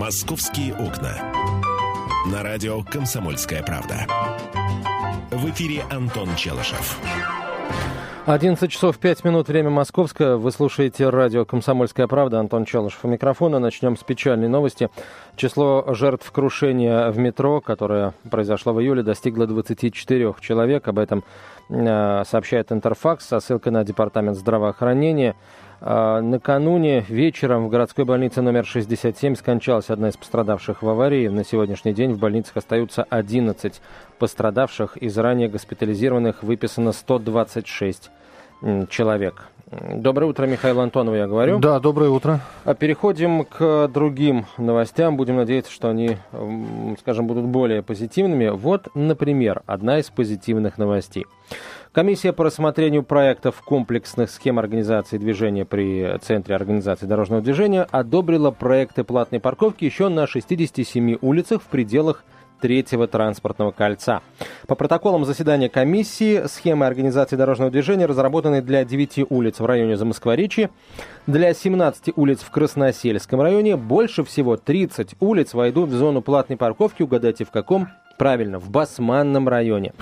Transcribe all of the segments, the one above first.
«Московские окна». На радио «Комсомольская правда». В эфире Антон Челышев. 11 часов 5 минут, время московское. Вы слушаете радио «Комсомольская правда». Антон Челышев у микрофона. Начнем с печальной новости. Число жертв крушения в метро, которое произошло в июле, достигло 24 человек. Об этом э, сообщает Интерфакс со ссылкой на Департамент здравоохранения. А, накануне вечером в городской больнице номер 67 скончалась одна из пострадавших в аварии. На сегодняшний день в больницах остаются 11 пострадавших. Из ранее госпитализированных выписано 126 человек. Доброе утро, Михаил Антонов, я говорю. Да, доброе утро. А переходим к другим новостям. Будем надеяться, что они, скажем, будут более позитивными. Вот, например, одна из позитивных новостей. Комиссия по рассмотрению проектов комплексных схем организации движения при Центре организации дорожного движения одобрила проекты платной парковки еще на 67 улицах в пределах третьего транспортного кольца. По протоколам заседания комиссии схемы организации дорожного движения разработаны для 9 улиц в районе Замоскворечья, для 17 улиц в Красносельском районе. Больше всего 30 улиц войдут в зону платной парковки. Угадайте, в каком Правильно, в Басманном районе.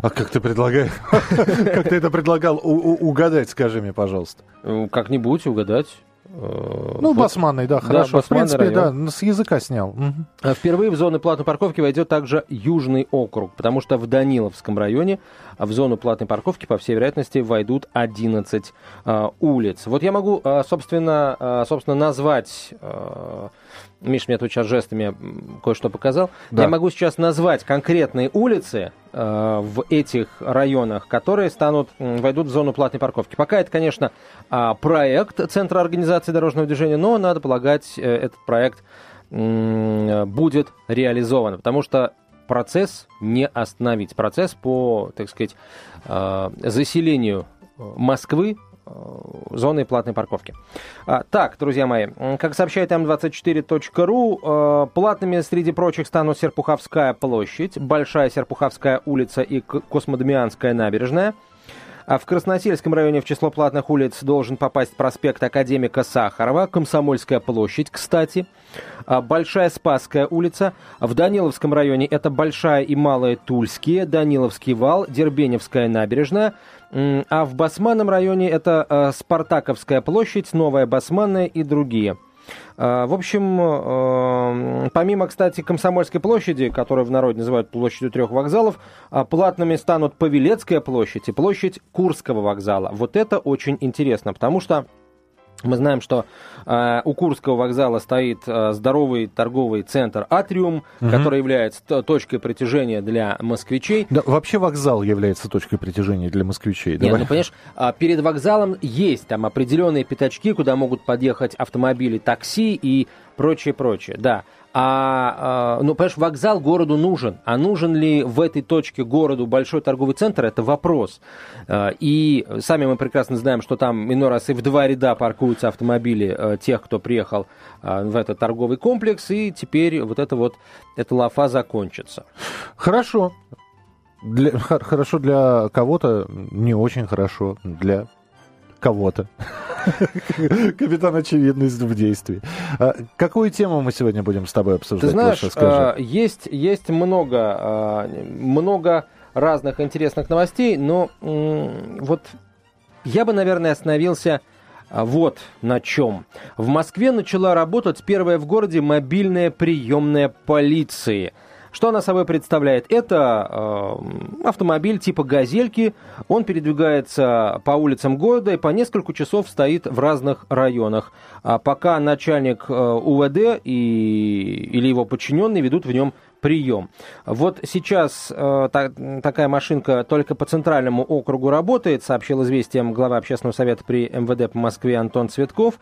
А как ты предлагаешь? Как ты это предлагал угадать, скажи мне, пожалуйста? Ну, как-нибудь угадать. Э, ну, вот. Басманный, да, хорошо. Да, в принципе, район. да, с языка снял. Угу. Впервые в зону платной парковки войдет также Южный округ, потому что в Даниловском районе в зону платной парковки, по всей вероятности, войдут 11 э, улиц. Вот я могу, э, собственно, э, собственно назвать... Э, Миш мне тут сейчас жестами кое-что показал. Да. Я могу сейчас назвать конкретные улицы в этих районах, которые станут, войдут в зону платной парковки. Пока это, конечно, э, проект Центра организации дорожного движения, но, надо полагать, э, этот проект э, будет реализован, потому что процесс не остановить. Процесс по, так сказать, э, заселению Москвы Э, зоны платной парковки. А, так, друзья мои, как сообщает М24.ру, э, платными среди прочих станут Серпуховская площадь, Большая Серпуховская улица и Космодемианская набережная. А в Красносельском районе в число платных улиц должен попасть проспект Академика Сахарова, Комсомольская площадь, кстати, а Большая Спасская улица. В Даниловском районе это Большая и Малая Тульские, Даниловский вал, Дербеневская набережная, а в Басманном районе это э, Спартаковская площадь, Новая Басманная и другие. Э, в общем, э, помимо, кстати, Комсомольской площади, которую в народе называют площадью трех вокзалов, платными станут Павелецкая площадь и площадь Курского вокзала. Вот это очень интересно, потому что мы знаем, что э, у Курского вокзала стоит э, здоровый торговый центр Атриум, угу. который является точкой притяжения для москвичей. Да, вообще вокзал является точкой притяжения для москвичей. Нет, ну понимаешь, э, перед вокзалом есть там определенные пятачки, куда могут подъехать автомобили, такси и прочее, прочее. Да. А, а, ну, понимаешь, вокзал городу нужен. А нужен ли в этой точке городу большой торговый центр, это вопрос. А, и сами мы прекрасно знаем, что там иной раз и в два ряда паркуются автомобили а, тех, кто приехал в этот торговый комплекс, и теперь вот это вот, эта лафа закончится. Хорошо. Для, хорошо для кого-то, не очень хорошо для кого-то. Капитан очевидность в действии. А, какую тему мы сегодня будем с тобой обсуждать? Ты знаешь, а, есть, есть много, а, много разных интересных новостей, но вот я бы, наверное, остановился вот на чем. В Москве начала работать первая в городе мобильная приемная полиции – что она собой представляет? Это э, автомобиль типа «Газельки». Он передвигается по улицам города и по несколько часов стоит в разных районах. А пока начальник э, УВД и, или его подчиненные ведут в нем прием. Вот сейчас э, та, такая машинка только по центральному округу работает, сообщил известием глава общественного совета при МВД по Москве Антон Цветков.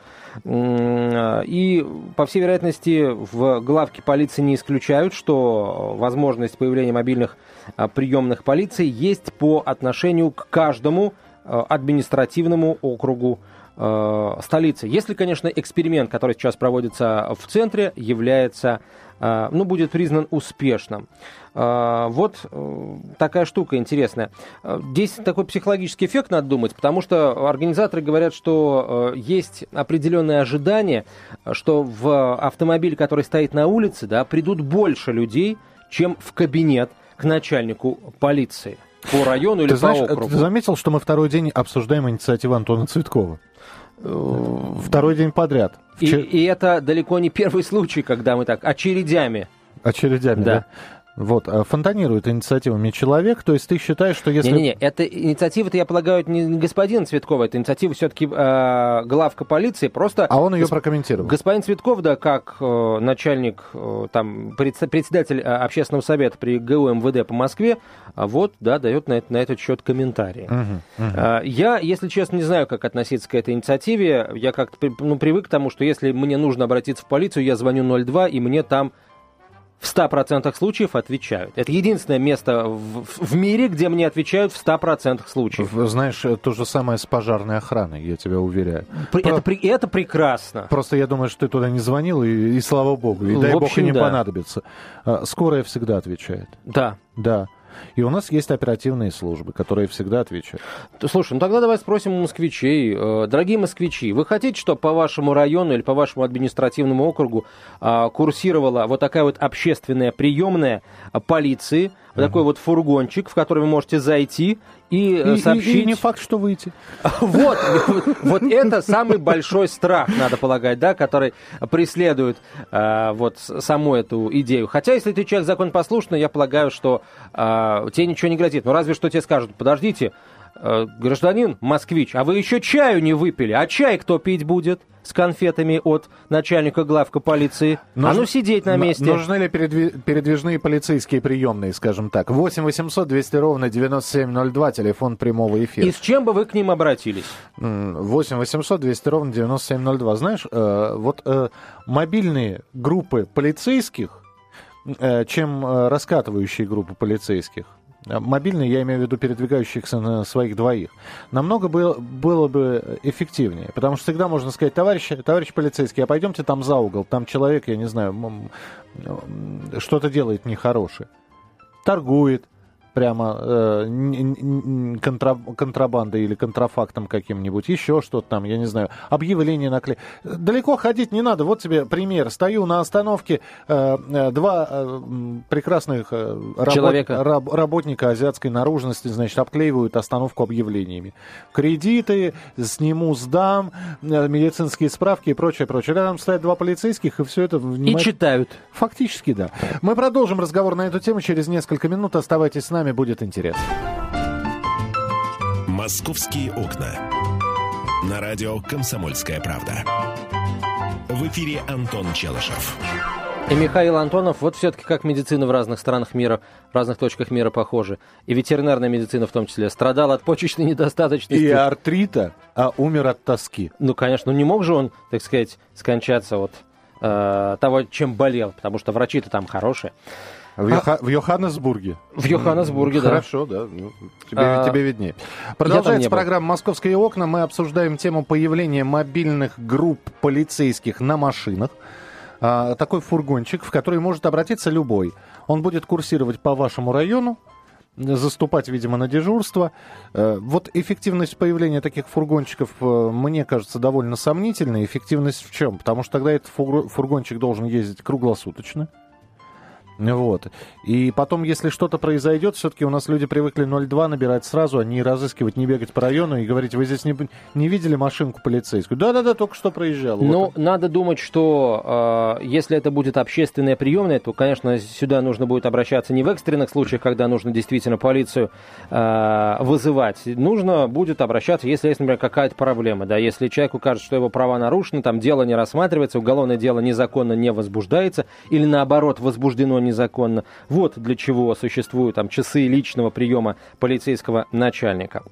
И, по всей вероятности, в главке полиции не исключают, что возможность появления мобильных э, приемных полиций есть по отношению к каждому э, административному округу э, столицы. Если, конечно, эксперимент, который сейчас проводится в центре, является, э, ну, будет признан успешным. Э, вот э, такая штука интересная. Э, здесь такой психологический эффект надо думать, потому что организаторы говорят, что э, есть определенные ожидания, что в автомобиль, который стоит на улице, да, придут больше людей, чем в кабинет к начальнику полиции по району или Ты по знаешь, округу. ты заметил, что мы второй день обсуждаем инициативу Антона Цветкова? Второй день подряд. И, Вчера- и это далеко не первый случай, когда мы так очередями. Очередями, да? Да. Вот, а фонтанирует инициативами человек, то есть ты считаешь, что если... Не-не-не, это инициатива-то, я полагаю, не господина Цветкова, это инициатива все-таки главка полиции, просто... А он ее Гос- прокомментировал. Господин Цветков, да, как э, начальник, э, там, предс- председатель э, общественного совета при ГУ МВД по Москве, а вот, да, дает на, это- на этот счет комментарии. Мгм, мгм. А, Я, если честно, не знаю, как относиться к этой инициативе. Я как-то ну, привык к тому, что если мне нужно обратиться в полицию, я звоню 02, и мне там в 100% случаев отвечают. Это единственное место в, в мире, где мне отвечают в 100% случаев. Знаешь, то же самое с пожарной охраной, я тебя уверяю. При- Про- это, это прекрасно. Просто я думаю, что ты туда не звонил, и, и слава богу, и В дай бог, общем, и не да. понадобится. А, Скорая всегда отвечает. Да. Да. И у нас есть оперативные службы, которые всегда отвечают. Слушай, ну тогда давай спросим у москвичей. Э, Дорогие москвичи, вы хотите, чтобы по вашему району или по вашему административному округу а, курсировала вот такая вот общественная приемная а, полиции, вот такой вот фургончик, в который вы можете зайти и, э, И, и- сообщить... и не факт, что выйти. Вот, вот это самый большой страх, надо полагать, да, который преследует э, вот саму эту идею. Хотя, если ты человек законопослушный, я полагаю, что э, тебе ничего не грозит. Ну, разве что тебе скажут, подождите, гражданин москвич, а вы еще чаю не выпили, а чай кто пить будет? С конфетами от начальника главка полиции. а ну Нужно- сидеть на месте. Нужны ли передви- передвижные полицейские приемные, скажем так? 8 800 200 ровно 9702, телефон прямого эфира. И с чем бы вы к ним обратились? М, 8 800 200 ровно 9702. Знаешь, э, вот э, мобильные группы полицейских, э, чем э, раскатывающие группы полицейских, э, мобильные, я имею в виду передвигающихся на своих двоих, намного было, было бы эффективнее. Потому что всегда можно сказать, товарищ, товарищ полицейский, а пойдемте там за угол, там человек, я не знаю, м, что-то делает нехорошее. Торгует, прямо э, контра- контрабандой или контрафактом каким-нибудь, еще что-то там, я не знаю, объявление наклеить. Далеко ходить не надо. Вот тебе пример. Стою на остановке, э, э, два э, прекрасных э, работ- Человека. раб- работника азиатской наружности, значит, обклеивают остановку объявлениями. Кредиты, сниму, сдам, э, медицинские справки и прочее, прочее. Рядом стоят два полицейских, и все это... И внимательно- читают. Фактически, да. Мы продолжим разговор на эту тему через несколько минут. Оставайтесь с нами, будет интересно. «Московские окна». На радио «Комсомольская правда». В эфире Антон Челышев. И Михаил Антонов, вот все-таки как медицина в разных странах мира, в разных точках мира похожа. И ветеринарная медицина в том числе. Страдал от почечной недостаточности. И артрита, а умер от тоски. Ну, конечно, ну не мог же он, так сказать, скончаться от э, того, чем болел, потому что врачи-то там хорошие. В, Йоха- в Йоханнесбурге. В Йоханнесбурге, да. Хорошо, да. Ну, тебе, А, тебе виднее. Продолжается программа «Московские окна». Мы обсуждаем тему появления мобильных групп полицейских на машинах. А, такой фургончик, в который может обратиться любой. Он будет курсировать по вашему району, заступать, видимо, на дежурство. Э, Вот эффективность появления таких фургончиков, э, мне кажется, довольно сомнительной. Эффективность в чем? Потому что тогда этот фур- фургончик должен ездить круглосуточно. Вот. И потом, если что-то произойдет, все-таки у нас люди привыкли 02 набирать сразу, а не разыскивать, не бегать по району и говорить, вы здесь не, не видели машинку полицейскую? Да-да-да, только что проезжал. Вот Ну, надо думать, что э, если это будет общественная приемная, то, конечно, сюда нужно будет обращаться не в экстренных случаях, когда нужно действительно полицию э, вызывать. Нужно будет обращаться, если есть, например, какая-то проблема. Да, если человеку кажется, что его права нарушены, там дело не рассматривается, уголовное дело незаконно не возбуждается, или наоборот, возбуждено незаконно. Вот для чего существуют там часы личного приема полицейского начальника.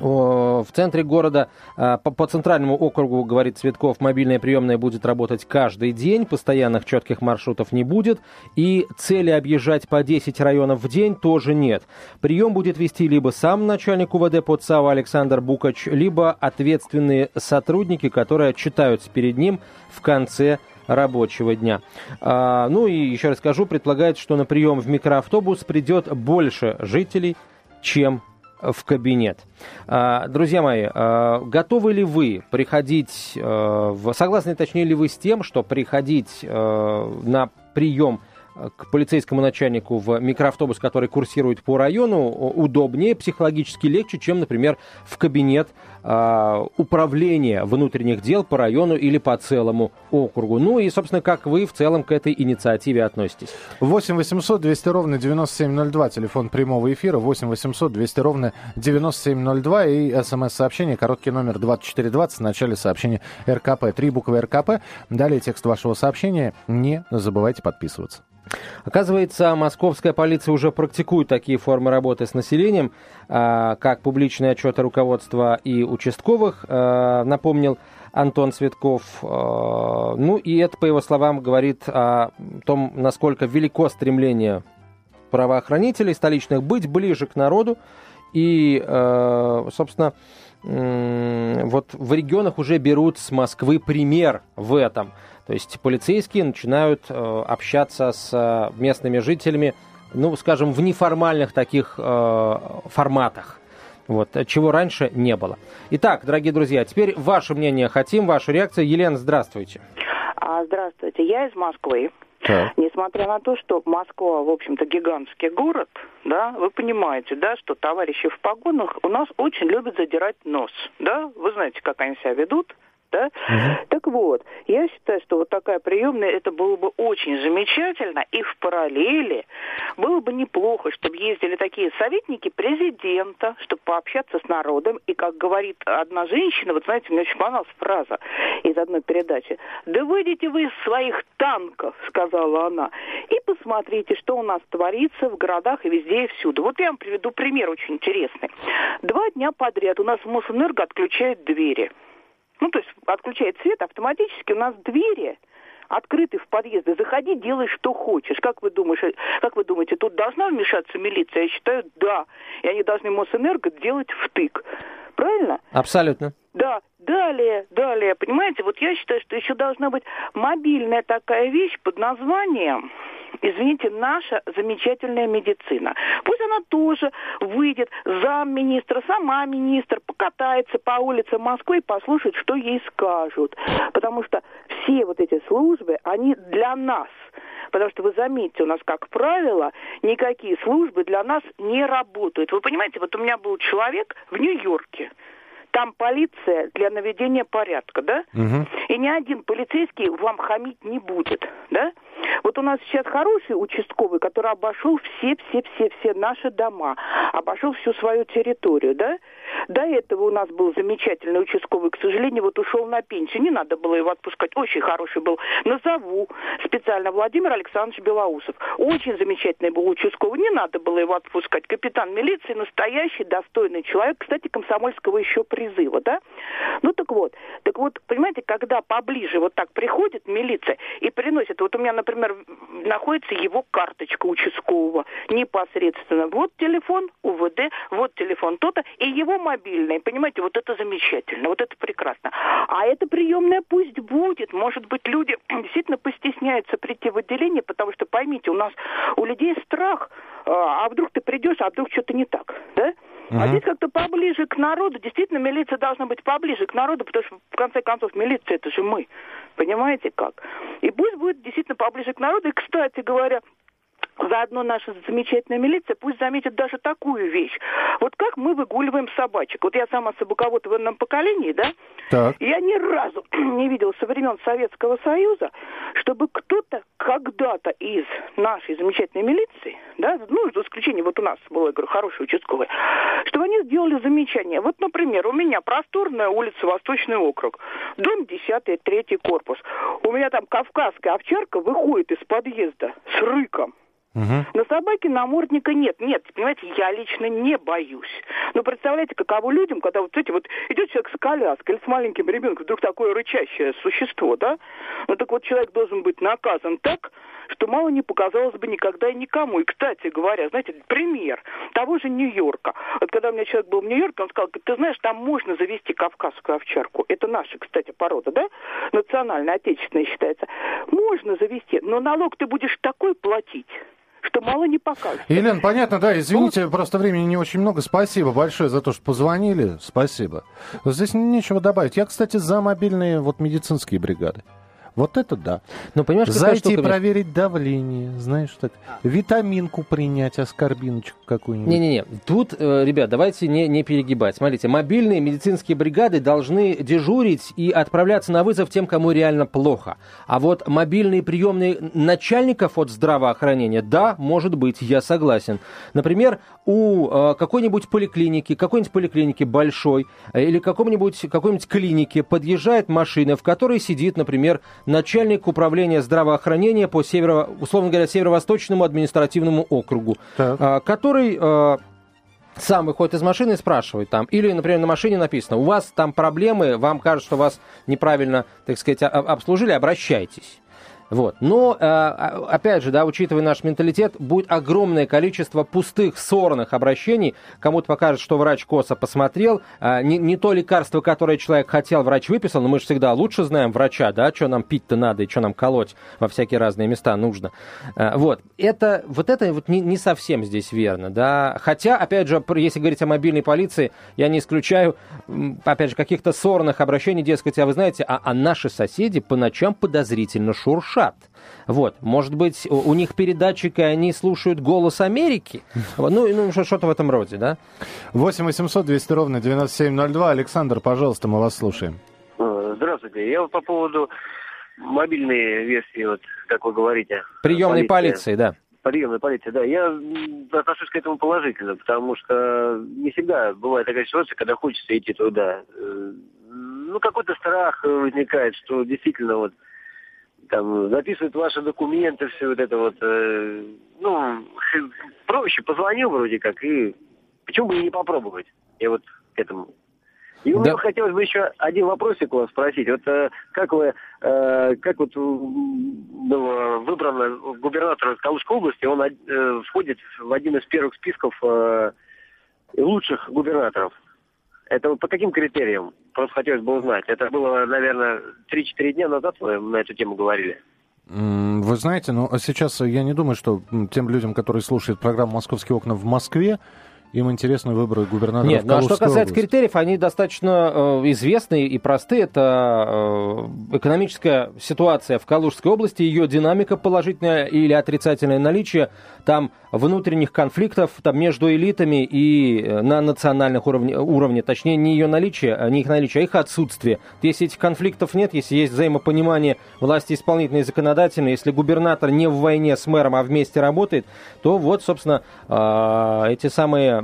В центре города а, по, по центральному округу, говорит Цветков, мобильная приемная будет работать каждый день, постоянных четких маршрутов не будет, и цели объезжать по 10 районов в день тоже нет. Прием будет вести либо сам начальник УВД ПОЦАВа Александр Букач, либо ответственные сотрудники, которые отчитаются перед ним в конце рабочего дня. А, ну и еще раз скажу, предполагается, что на прием в микроавтобус придет больше жителей, чем в кабинет. А, друзья мои, а, готовы ли вы приходить, а, согласны точнее ли вы с тем, что приходить на прием к полицейскому начальнику в микроавтобус, который курсирует по району, удобнее, психологически легче, чем, например, в кабинет э, управления внутренних дел по району или по целому округу. Ну и, собственно, как вы в целом к этой инициативе относитесь? 8 800 200 ровно 9702, телефон прямого эфира, 8 800 200 ровно 9702 и смс-сообщение, короткий номер 2420 в начале сообщения РКП. Три буквы РКП. Далее текст вашего сообщения. Не забывайте подписываться. Оказывается, московская полиция уже практикует такие формы работы с населением, а, как публичные отчеты руководства и участковых, а, напомнил Антон Цветков. А, ну и это, по его словам, говорит о том, насколько велико стремление правоохранителей столичных быть ближе к народу. И, собственно, вот в регионах уже берут с Москвы пример в этом – то есть полицейские начинают э, общаться с э, местными жителями, ну, скажем, в неформальных таких э, форматах. Вот, чего раньше не было. Итак, дорогие друзья, теперь ваше мнение хотим, ваша реакция. Елена, здравствуйте. А, здравствуйте, я из Москвы. Так. Несмотря на то, что Москва, в общем-то, гигантский город, да, вы понимаете, да, что товарищи в погонах у нас очень любят задирать нос, да, вы знаете, как они себя ведут, да? Угу. Так вот, я считаю, что вот такая приемная, это было бы очень замечательно, и в параллели было бы неплохо, чтобы ездили такие советники президента, чтобы пообщаться с народом, и, как говорит одна женщина, вот знаете, мне очень понравилась фраза из одной передачи, да выйдите вы из своих танков, сказала она, и посмотрите, что у нас творится в городах и везде и всюду. Вот я вам приведу пример очень интересный. Два дня подряд у нас Мосэнерго отключает двери. Ну, то есть отключает свет, автоматически у нас двери открыты в подъезды. Заходи, делай, что хочешь. Как вы, думаете, как вы думаете, тут должна вмешаться милиция? Я считаю, да. И они должны Мосэнерго делать втык. Правильно? Абсолютно. Да. Далее, далее, понимаете, вот я считаю, что еще должна быть мобильная такая вещь под названием извините, наша замечательная медицина. Пусть она тоже выйдет, замминистра, сама министр, покатается по улицам Москвы и послушает, что ей скажут. Потому что все вот эти службы, они для нас. Потому что вы заметьте, у нас, как правило, никакие службы для нас не работают. Вы понимаете, вот у меня был человек в Нью-Йорке, там полиция для наведения порядка, да? Угу. И ни один полицейский вам хамить не будет, да? Вот у нас сейчас хороший участковый, который обошел все-все-все-все наши дома, обошел всю свою территорию, да? До этого у нас был замечательный участковый, к сожалению, вот ушел на пенсию. Не надо было его отпускать. Очень хороший был. Назову специально Владимир Александрович Белоусов. Очень замечательный был участковый. Не надо было его отпускать. Капитан милиции, настоящий, достойный человек. Кстати, комсомольского еще призыва, да? Ну так вот. Так вот, понимаете, когда поближе вот так приходит милиция и приносит, вот у меня, например, находится его карточка участкового непосредственно. Вот телефон УВД, вот телефон то-то, и его мобильный. Понимаете, вот это замечательно, вот это прекрасно. А эта приемная пусть будет. Может быть, люди действительно постесняются прийти в отделение, потому что, поймите, у нас у людей страх, а, а вдруг ты придешь, а вдруг что-то не так, да? Uh-huh. А здесь как-то поближе к народу. Действительно, милиция должна быть поближе к народу, потому что, в конце концов, милиция это же мы. Понимаете как? И пусть будет действительно поближе к народу. И, кстати говоря, Заодно наша замечательная милиция пусть заметит даже такую вещь. Вот как мы выгуливаем собачек. Вот я сама собаковод в ином поколении, да? Так. Я ни разу не видела со времен Советского Союза, чтобы кто-то когда-то из нашей замечательной милиции, да, ну, за исключением, вот у нас было, я говорю, хороший участковый, чтобы они сделали замечание. Вот, например, у меня просторная улица Восточный округ, дом 10 третий корпус. У меня там кавказская овчарка выходит из подъезда с рыком Угу. На собаке намордника нет. Нет, понимаете, я лично не боюсь. Но представляете, каково людям, когда вот эти вот идет человек с коляской или с маленьким ребенком, вдруг такое рычащее существо, да? Ну так вот человек должен быть наказан так, что мало не показалось бы никогда и никому. И, кстати говоря, знаете, пример того же Нью-Йорка. Вот когда у меня человек был в Нью-Йорке, он сказал, ты знаешь, там можно завести кавказскую овчарку. Это наша, кстати, порода, да? Национальная, отечественная считается. Можно завести, но налог ты будешь такой платить, что мало не покажется. Елена, понятно, да, извините, ну, просто времени не очень много. Спасибо большое за то, что позвонили. Спасибо. Здесь нечего добавить. Я, кстати, за мобильные вот медицинские бригады. Вот это да. Но понимаешь, Зайти проверить давление, знаешь, так, витаминку принять, аскорбиночку какую-нибудь. Не-не-не, тут, э, ребят, давайте не, не перегибать. Смотрите, мобильные медицинские бригады должны дежурить и отправляться на вызов тем, кому реально плохо. А вот мобильные приемные начальников от здравоохранения, да, может быть, я согласен. Например, у э, какой-нибудь поликлиники, какой-нибудь поликлиники большой э, или какой-нибудь какой-нибудь клинике подъезжает машина, в которой сидит, например, начальник управления здравоохранения по северо, условно говоря, северо-восточному административному округу, так. который э, сам выходит из машины и спрашивает там, или, например, на машине написано, у вас там проблемы, вам кажется, что вас неправильно, так сказать, обслужили, обращайтесь. Вот. Но, э, опять же, да, учитывая наш менталитет, будет огромное количество пустых, сорных обращений. Кому-то покажет, что врач косо посмотрел. А, не, не то лекарство, которое человек хотел, врач выписал, но мы же всегда лучше знаем врача, да, что нам пить-то надо и что нам колоть во всякие разные места нужно. А, вот. Это, вот это вот не, не совсем здесь верно, да. Хотя, опять же, если говорить о мобильной полиции, я не исключаю, опять же, каких-то сорных обращений, дескать, а вы знаете, а, а наши соседи по ночам подозрительно шуршат чат. Вот, может быть, у, у них передатчик, и они слушают голос Америки. Ну, ну что-то в этом роде, да? 8 800 200 ровно 9702. Александр, пожалуйста, мы вас слушаем. Э, здравствуйте. Я вот по поводу мобильной версии, вот, как вы говорите. Приемной полиции, полиции да. Приемной полиции, да. Я отношусь к этому положительно, потому что не всегда бывает такая ситуация, когда хочется идти туда. Э, ну, какой-то страх возникает, что действительно вот там записывают ваши документы, все вот это вот. Э, ну, проще, позвонил вроде как, и почему бы и не попробовать? Я вот к этому. И да. меня хотелось бы еще один вопросик у вас спросить. Вот э, как вы, э, как вот было выбрано губернатор Калужской области, он э, входит в один из первых списков э, лучших губернаторов. Это по каким критериям? Просто хотелось бы узнать. Это было, наверное, 3-4 дня назад мы на эту тему говорили. Вы знаете, ну а сейчас я не думаю, что тем людям, которые слушают программу «Московские окна» в Москве, им интересны выборы губернатора Нет, ну а что касается области. критериев, они достаточно э, известны и просты. Это э, экономическая ситуация в Калужской области, ее динамика положительная или отрицательное наличие там внутренних конфликтов там, между элитами и э, на национальных уровне, уровне, точнее не ее наличие, а не их наличие, а их отсутствие. Если этих конфликтов нет, если есть взаимопонимание власти исполнительной и законодательной, если губернатор не в войне с мэром, а вместе работает, то вот, собственно, э, эти самые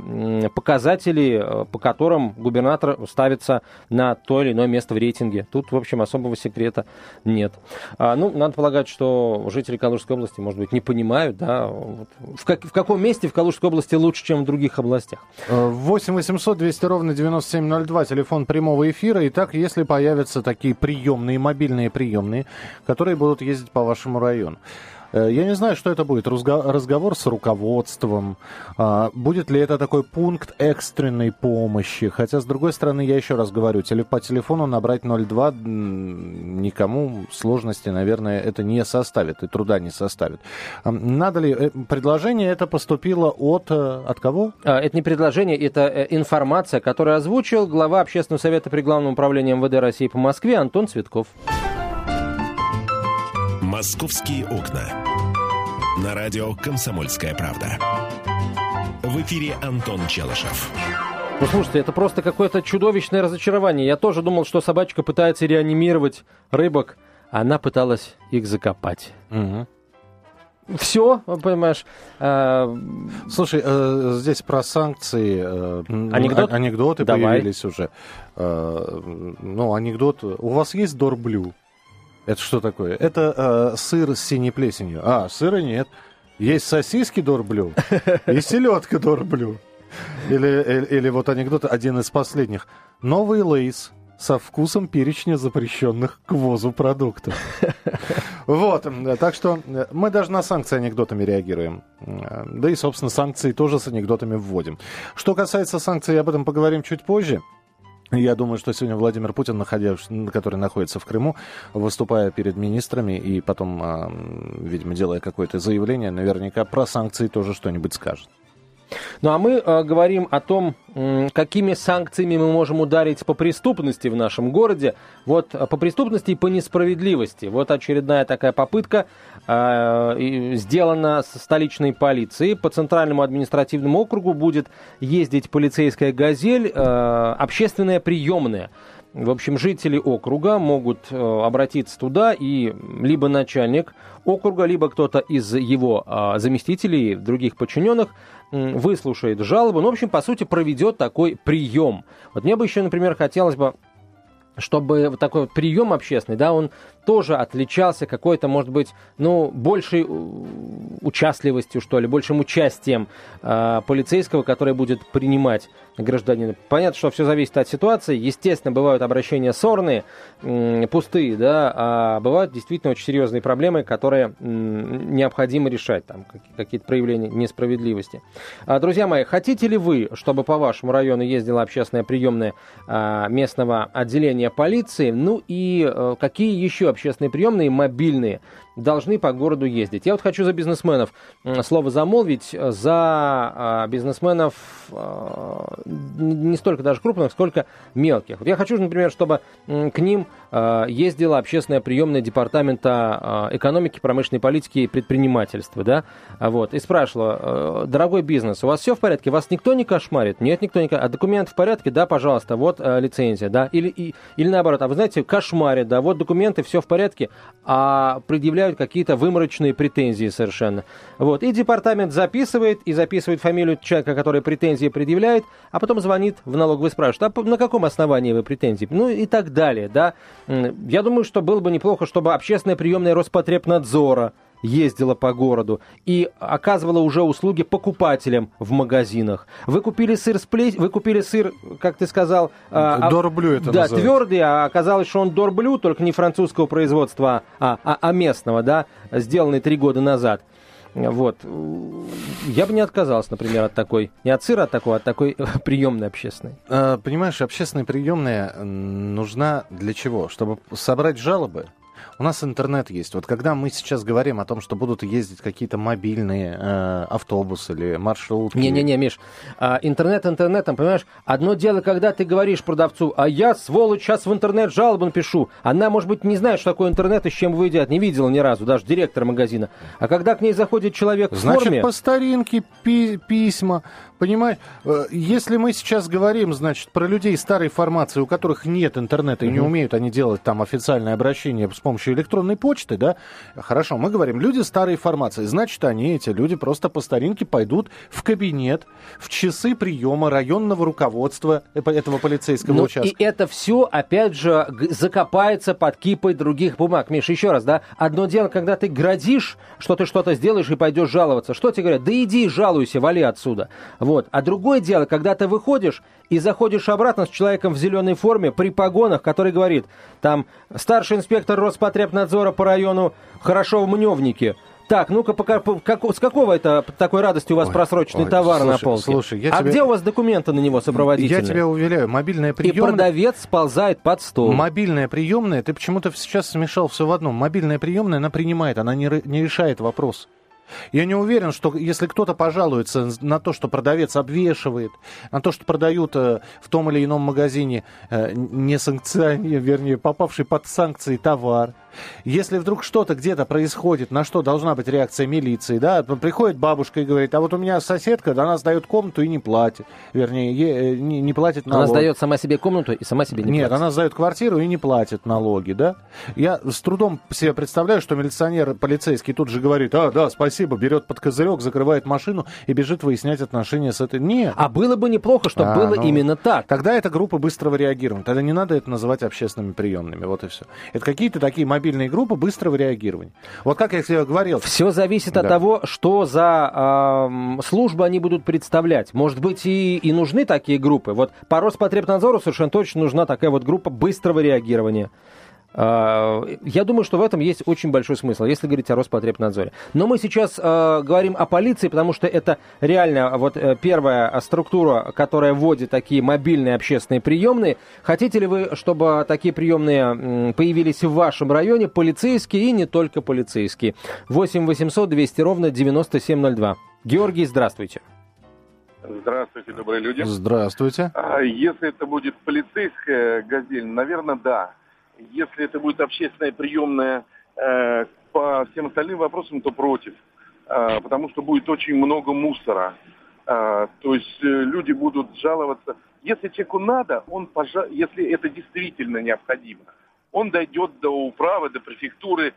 показатели, э, по которым губернатор ставится на то или иное место в рейтинге. Тут, в общем, особого секрета нет. А, ну, надо полагать, что жители Калужской области, может быть, не понимают, да, вот, в, как, в каком месте в Калужской области лучше, чем в других областях? 8 800 200 ровно 9702, телефон прямого эфира. Итак, если появятся такие приемные, мобильные приемные, которые будут ездить по вашему району. Э, я не знаю, что это будет. Разговор с руководством. А, будет ли это такой пункт экстренной помощи? Хотя, с другой стороны, я еще раз говорю, по телефону набрать 02 никому сложности, наверное, это не составит и труда не составит. Надо ли... Э, предложение это поступило от... Э, от кого? А, это не предложение, это информация, которую озвучил глава Общественного совета при Главном управлении МВД России по Москве Антон Цветков. «Московские окна». На радио «Комсомольская правда». В эфире Антон Челышев. Ну, слушайте, это просто какое-то чудовищное разочарование. Я тоже думал, что собачка пытается реанимировать рыбок, а она пыталась их закопать. Угу. Все, понимаешь. Э... Слушай, э, здесь про санкции. Э, Анекдот? Анекдоты Давай. появились уже. Э, ну, анекдот. У вас есть Дорблю? Это что такое? Это э, сыр с синей плесенью. А, сыра нет. Есть сосиски Дорблю и селедка Дорблю. Или, или, или вот анекдот, один из последних. Новый лейс со вкусом перечня запрещенных к ввозу продуктов. Вот, так что э, мы даже на санкции анекдотами реагируем. Э, да и, собственно, санкции тоже с анекдотами вводим. Что касается санкций, об этом поговорим чуть позже. Я думаю, что сегодня Владимир Путин, находясь, который находится в Крыму, выступая перед министрами и потом, видимо, делая какое-то заявление, наверняка про санкции тоже что-нибудь скажет. Ну а мы э, говорим о том, э, какими санкциями мы можем ударить по преступности в нашем городе. Вот э, по преступности и по несправедливости. Вот очередная такая попытка э, сделана с столичной полицией. По Центральному административному округу будет ездить полицейская «Газель», э, общественная приемная. В общем, жители округа могут э, обратиться туда, и либо начальник округа, либо кто-то из его э, заместителей, других подчиненных выслушает жалобу, ну, в общем, по сути, проведет такой прием. Вот мне бы еще, например, хотелось бы чтобы вот такой вот прием общественный, да, он тоже отличался какой-то, может быть, ну, большей участливостью, что ли, большим участием э, полицейского, который будет принимать гражданина. Понятно, что все зависит от ситуации. Естественно, бывают обращения сорные, э, пустые, да, а бывают действительно очень серьезные проблемы, которые э, необходимо решать, там, какие-то проявления несправедливости. А, друзья мои, хотите ли вы, чтобы по вашему району ездила общественная приемная э, местного отделения полиции? Ну и э, какие еще общественные приемные, мобильные, должны по городу ездить. Я вот хочу за бизнесменов слово замолвить, за а, бизнесменов а, не столько даже крупных, сколько мелких. Вот я хочу, например, чтобы к ним а, ездила общественная приемная департамента экономики, промышленной политики и предпринимательства, да, вот, и спрашивала, дорогой бизнес, у вас все в порядке, вас никто не кошмарит? Нет, никто не кошмарит. А документ в порядке? Да, пожалуйста, вот лицензия, да, или, и, или наоборот, а вы знаете, кошмарит, да, вот документы, все в порядке, а предъявляют предъявляют какие-то выморочные претензии совершенно. Вот. И департамент записывает, и записывает фамилию человека, который претензии предъявляет, а потом звонит в налоговый, спрашивает, а на каком основании вы претензии? Ну и так далее, да. Я думаю, что было бы неплохо, чтобы общественная приемная Роспотребнадзора ездила по городу и оказывала уже услуги покупателям в магазинах. Вы купили сыр с плесь... вы купили сыр, как ты сказал, а, а Дорблю это Да, называется. твердый, а оказалось, что он Дорблю, только не французского производства, а, а, а местного, да, сделанный три года назад. Вот. Я бы не отказался, например, от такой, не от сыра, а от такой, от такой приемной общественной. А, понимаешь, общественная приемная нужна для чего? Чтобы собрать жалобы, у нас интернет есть. Вот когда мы сейчас говорим о том, что будут ездить какие-то мобильные э, автобусы или маршрутки... Не-не-не, Миш, а, интернет интернетом, понимаешь? Одно дело, когда ты говоришь продавцу, а я, сволочь, сейчас в интернет жалобу напишу. Она, может быть, не знает, что такое интернет и с чем выйдет, не видела ни разу, даже директор магазина. А когда к ней заходит человек в Значит, форме... по старинке пи- письма, Понимаешь, э, если мы сейчас говорим, значит, про людей старой формации, у которых нет интернета и не умеют они делать там официальное обращение с помощью электронной почты, да, хорошо, мы говорим, люди старой формации, значит, они, эти люди, просто по старинке пойдут в кабинет, в часы приема районного руководства этого полицейского ну, участка. И это все, опять же, закопается под кипой других бумаг. Миш, еще раз, да, одно дело, когда ты градишь, что ты что-то сделаешь и пойдешь жаловаться. Что тебе говорят? Да иди жалуйся, вали отсюда. Вот. А другое дело, когда ты выходишь и заходишь обратно с человеком в зеленой форме при погонах, который говорит, там, старший инспектор Роспотребнадзора по району хорошо в мневнике, так, ну-ка, пока, как, с какого это такой радости у вас ой, просроченный ой, товар слушай, на полке? Слушай, я а тебе... где у вас документы на него сопроводительные? Я тебя уверяю, мобильная приемная... И продавец сползает под стол. Мобильная приемная, ты почему-то сейчас смешал все в одном. Мобильная приемная, она принимает, она не, не решает вопрос. Я не уверен, что если кто-то пожалуется на то, что продавец обвешивает, на то, что продают э, в том или ином магазине э, не санкциони, вернее, попавший под санкции товар, если вдруг что-то где-то происходит, на что должна быть реакция милиции, да, приходит бабушка и говорит, а вот у меня соседка, она сдает комнату и не платит, вернее, е, э, не, не платит налоги. Она сдает сама себе комнату и сама себе не Нет, платит. она сдает квартиру и не платит налоги, да. Я с трудом себе представляю, что милиционер полицейский тут же говорит, а, да, спасибо, берет под козырек, закрывает машину и бежит выяснять отношения с этой... Нет. А было бы неплохо, чтобы а, было ну, именно так. Тогда это группа быстрого реагирования. Тогда не надо это называть общественными приемными. Вот и все. Это какие-то такие мобильные группы быстрого реагирования. Вот как я тебе говорил. Все зависит да. от того, что за э, службы они будут представлять. Может быть, и, и нужны такие группы. Вот по Роспотребнадзору совершенно точно нужна такая вот группа быстрого реагирования. А, я думаю, что в этом есть очень большой смысл, если говорить о Роспотребнадзоре. Но мы сейчас э, говорим о полиции, потому что это реально вот э, первая структура, которая вводит такие мобильные общественные приемные. Хотите ли вы, чтобы такие приемные появились в вашем районе, полицейские и не только полицейские? 8 800 200 ровно 9702. Георгий, здравствуйте. Здравствуйте, добрые люди. Здравствуйте. А, если это будет полицейская газель, наверное, да если это будет общественная приемная э, по всем остальным вопросам, то против. Э, потому что будет очень много мусора. Э, то есть э, люди будут жаловаться. Если человеку надо, он, пожа... если это действительно необходимо, он дойдет до управы, до префектуры,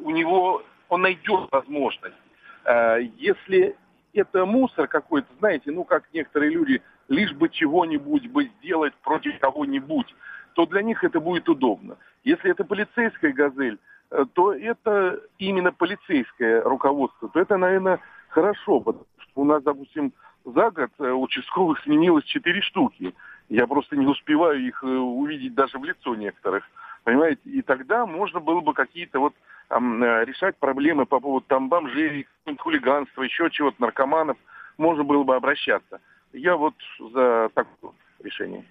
у него он найдет возможность. Э, если это мусор какой-то, знаете, ну как некоторые люди, лишь бы чего-нибудь бы сделать против кого-нибудь, то для них это будет удобно. Если это полицейская «Газель», э, то это именно полицейское руководство, то это, наверное, хорошо, потому что у нас, допустим, за год э, участковых сменилось четыре штуки. Я просто не успеваю их э, увидеть даже в лицо некоторых. Понимаете? И тогда можно было бы какие-то вот там, решать проблемы по поводу там бомжей, хулиганства, еще чего-то, наркоманов. Можно было бы обращаться. Я вот за такое решение.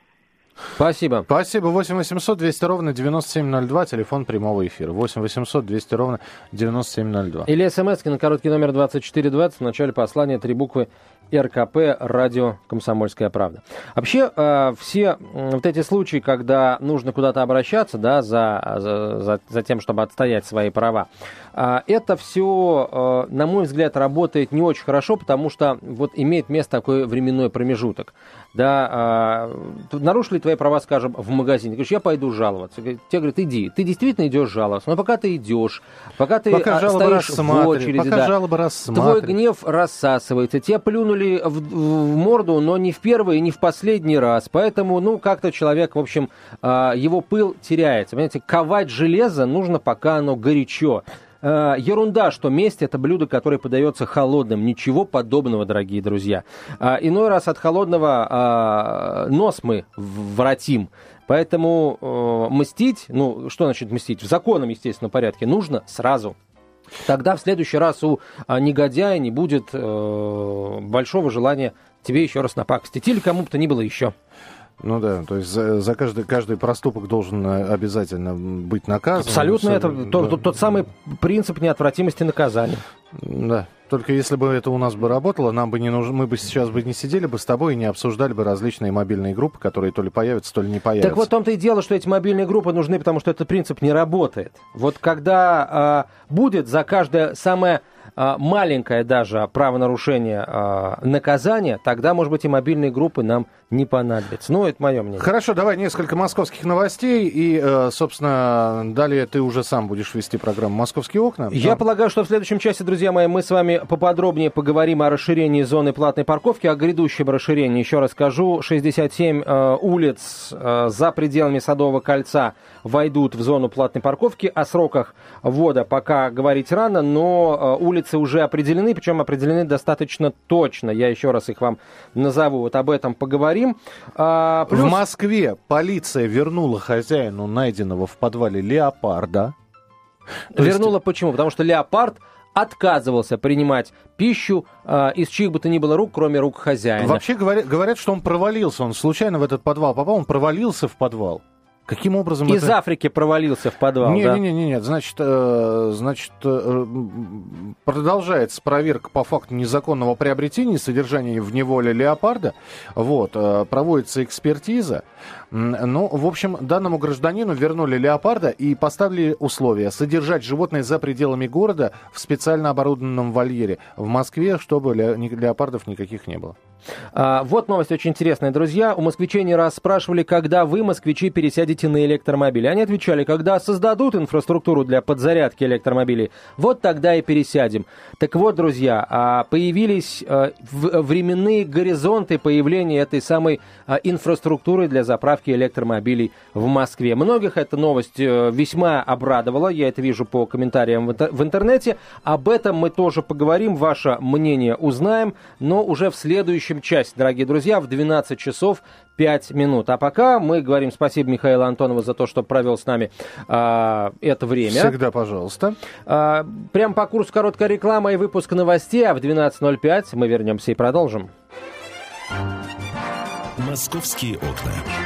Спасибо. Спасибо. 8 800 200 ровно 9702, телефон прямого эфира. 8 800 200 ровно 9702. Или смс на короткий номер 2420, в начале послания три буквы РКП, радио «Комсомольская правда». Вообще, э, все вот эти случаи, когда нужно куда-то обращаться, да, за, за, за тем, чтобы отстоять свои права, э, это все, э, на мой взгляд, работает не очень хорошо, потому что вот имеет место такой временной промежуток. Да, нарушили твои права, скажем, в магазине. Говоришь, я пойду жаловаться. Тебе говорят, иди. Ты действительно идешь жаловаться. Но пока ты идешь, пока ты пока стоишь в очереди, пока да, твой гнев рассасывается, тебя плюнули плюнули в, в морду, но не в первый и не в последний раз. Поэтому, ну, как-то человек, в общем, а, его пыл теряется. Понимаете, ковать железо нужно, пока оно горячо. Uh, ерунда, что месть это блюдо, которое подается холодным. Ничего подобного, дорогие друзья. Uh, иной раз от холодного uh, нос мы воротим. Поэтому э, мстить, ну, что значит мстить? В законном, естественно, порядке нужно сразу. Тогда в следующий раз у а, негодяя не будет э, большого желания тебе еще раз напакостить или кому бы то ни было еще. Ну да, то есть за, за каждый, каждый проступок должен э, обязательно быть наказан. Абсолютно, это да. тот, тот самый принцип неотвратимости наказания. Да. Только если бы это у нас бы работало, нам бы не нужно, мы бы сейчас бы не сидели бы с тобой и не обсуждали бы различные мобильные группы, которые то ли появятся, то ли не появятся. Так вот в том-то и дело, что эти мобильные группы нужны, потому что этот принцип не работает. Вот когда э, будет за каждое самое маленькое даже правонарушение а, наказания, тогда, может быть, и мобильные группы нам не понадобятся. Ну, это мое мнение. Хорошо, давай несколько московских новостей. И, э, собственно, далее ты уже сам будешь вести программу «Московские окна». Я да? полагаю, что в следующем часе, друзья мои, мы с вами поподробнее поговорим о расширении зоны платной парковки, о грядущем расширении. Еще раз скажу, 67 э, улиц э, за пределами Садового кольца войдут в зону платной парковки. О сроках ввода пока говорить рано, но улицы улицы уже определены, причем определены достаточно точно. Я еще раз их вам назову, вот об этом поговорим. А, плюс... В Москве полиция вернула хозяину найденного в подвале леопарда. Вернула есть... почему? Потому что леопард отказывался принимать пищу э, из чьих бы то ни было рук, кроме рук хозяина. Вообще говорят, говорят, что он провалился, он случайно в этот подвал попал, он провалился в подвал. Каким образом Из это... Африки провалился в подвал, не, да? Не, не, не, значит, э, значит, э, продолжается проверка по факту незаконного приобретения и содержания в неволе леопарда. Вот, э, проводится экспертиза. Ну, в общем, данному гражданину вернули леопарда и поставили условия содержать животное за пределами города в специально оборудованном вольере в Москве, чтобы леопардов никаких не было. А, вот новость очень интересная, друзья. У москвичей не раз спрашивали, когда вы, москвичи, пересядете на электромобили. Они отвечали, когда создадут инфраструктуру для подзарядки электромобилей, вот тогда и пересядем. Так вот, друзья, а, появились а, временные горизонты появления этой самой а, инфраструктуры для заправки электромобилей в Москве. Многих эта новость э, весьма обрадовала, я это вижу по комментариям в интернете. Об этом мы тоже поговорим, ваше мнение узнаем, но уже в следующем следующем часе, дорогие друзья, в 12 часов 5 минут. А пока мы говорим спасибо Михаилу Антонову за то, что провел с нами а, это время. Всегда, пожалуйста. А, прям по курсу короткая реклама и выпуск новостей, а в 12.05 мы вернемся и продолжим. Московские окна.